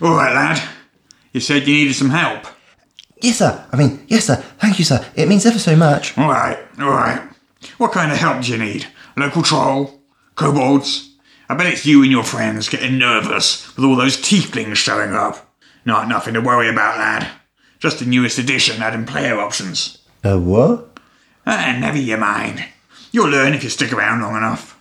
All right, lad. You said you needed some help. Yes, sir. I mean, yes, sir. Thank you, sir. It means ever so much. All right, all right. What kind of help do you need? Local troll? Kobolds? I bet it's you and your friends getting nervous with all those tieflings showing up. Not nothing to worry about, lad. Just the newest edition adding player options. Uh, what? Ah, never you mind. You'll learn if you stick around long enough.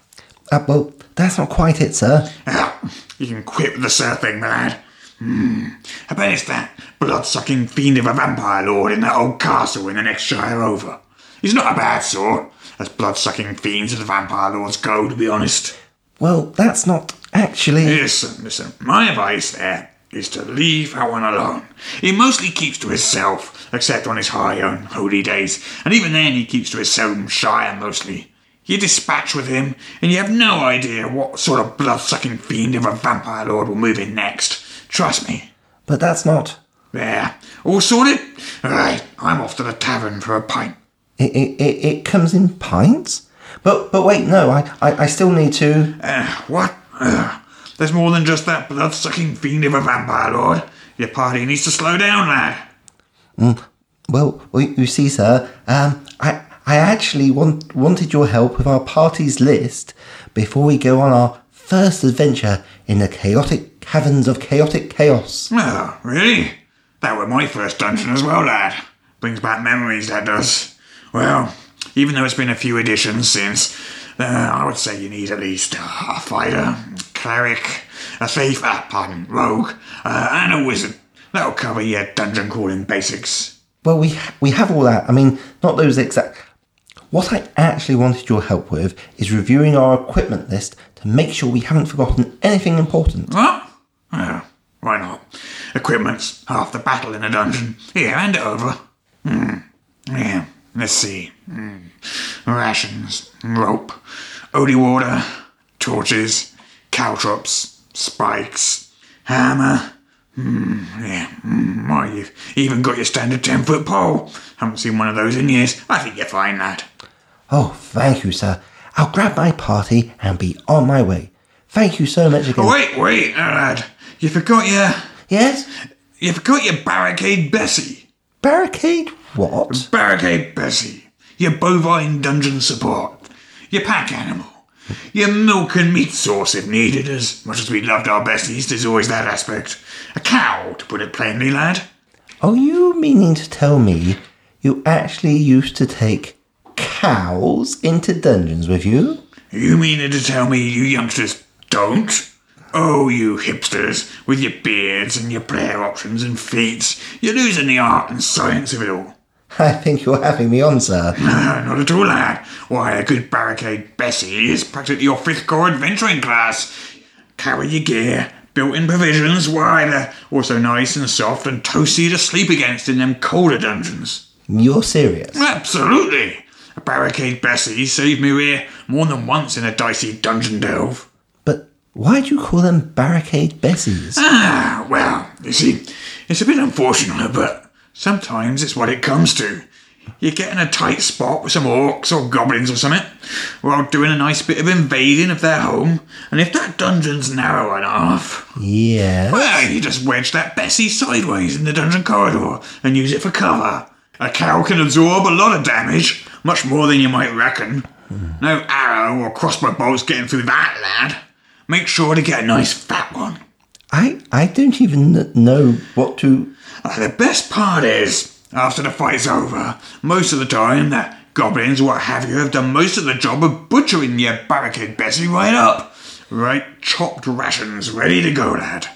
Uh, well, that's not quite it, sir. Ah, you can quit with the sir thing, lad. Hmm. I bet it's that blood-sucking fiend of a vampire lord in that old castle in the next shire over. He's not a bad sort, as blood-sucking fiends of the vampire lords go, to be honest. Well, that's not actually. Listen, listen. My advice there is to leave that one alone. He mostly keeps to himself, except on his high and holy days, and even then he keeps to his own shire mostly. You dispatch with him, and you have no idea what sort of blood-sucking fiend of a vampire lord will move in next. Trust me. But that's not. There. All sorted? Right, I'm off to the tavern for a pint. It, it, it, it comes in pints? But but wait, no, I, I, I still need to. Uh, what? Uh, there's more than just that blood-sucking fiend of a vampire lord. Your party needs to slow down, lad. Well, well you see, sir, um, I, I actually want, wanted your help with our party's list before we go on our first adventure in the chaotic caverns of chaotic chaos. Oh, really? That were my first dungeon as well, lad. Brings back memories, that does. Well, even though it's been a few editions since, uh, I would say you need at least a fighter, cleric, a thief, uh, pardon, rogue, uh, and a wizard. That'll cover your dungeon crawling basics. Well, we we have all that. I mean, not those exact. What I actually wanted your help with is reviewing our equipment list to make sure we haven't forgotten anything important. What? Well, why not? Equipment's half the battle in a dungeon. Here, hand it over. Hmm. Yeah, let's see. Hmm. Rations, rope, odie water, torches, caltrops, spikes, hammer. Hmm, yeah. Hmm. Why, you've even got your standard 10 foot pole. Haven't seen one of those in years. I think you're fine, lad. Oh, thank you, sir. I'll grab my party and be on my way. Thank you so much again. Oh, wait, wait, lad. You forgot your. Yes? You forgot your barricade Bessie. Barricade what? Barricade Bessie, your bovine dungeon support, your pack animal, your milk and meat source if needed, as much as we loved our besties, there's always that aspect. A cow, to put it plainly, lad. Are you meaning to tell me you actually used to take cows into dungeons with you? You meaning to tell me you youngsters don't? Oh, you hipsters, with your beards and your player options and feats, you're losing the art and science of it all. I think you're having me on, sir. Not at all, lad. Why, a good barricade Bessie is practically your fifth core adventuring class. Carry your gear, built-in provisions, why, they're also nice and soft and toasty to sleep against in them colder dungeons. You're serious? Absolutely. Barricade Bessie saved me here more than once in a dicey dungeon delve. But why do you call them barricade Bessies? Ah, well, you see, it's a bit unfortunate, but sometimes it's what it comes to. You get in a tight spot with some orcs or goblins or something, while doing a nice bit of invading of their home, and if that dungeon's narrow enough, Yeah. well, you just wedge that Bessie sideways in the dungeon corridor and use it for cover. A cow can absorb a lot of damage, much more than you might reckon. No arrow or crossbow bolts getting through that, lad. Make sure to get a nice fat one. I, I don't even know what to. Uh, the best part is, after the fight's over, most of the time the goblins or what have you have done most of the job of butchering your barricade Bessie right up. Right chopped rations ready to go, lad.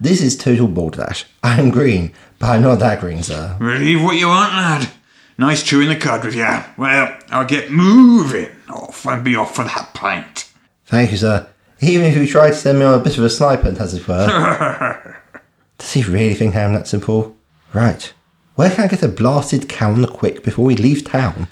This is total balderdash. I'm green, but I'm not that green, sir. Believe what you want, lad. Nice chewing the cud with you. Well, I'll get moving off and be off for that pint. Thank you, sir. Even if you try to send me on a bit of a sniper, as it were. Does he really think I'm that simple? Right. Where can I get a blasted cow on the quick before we leave town?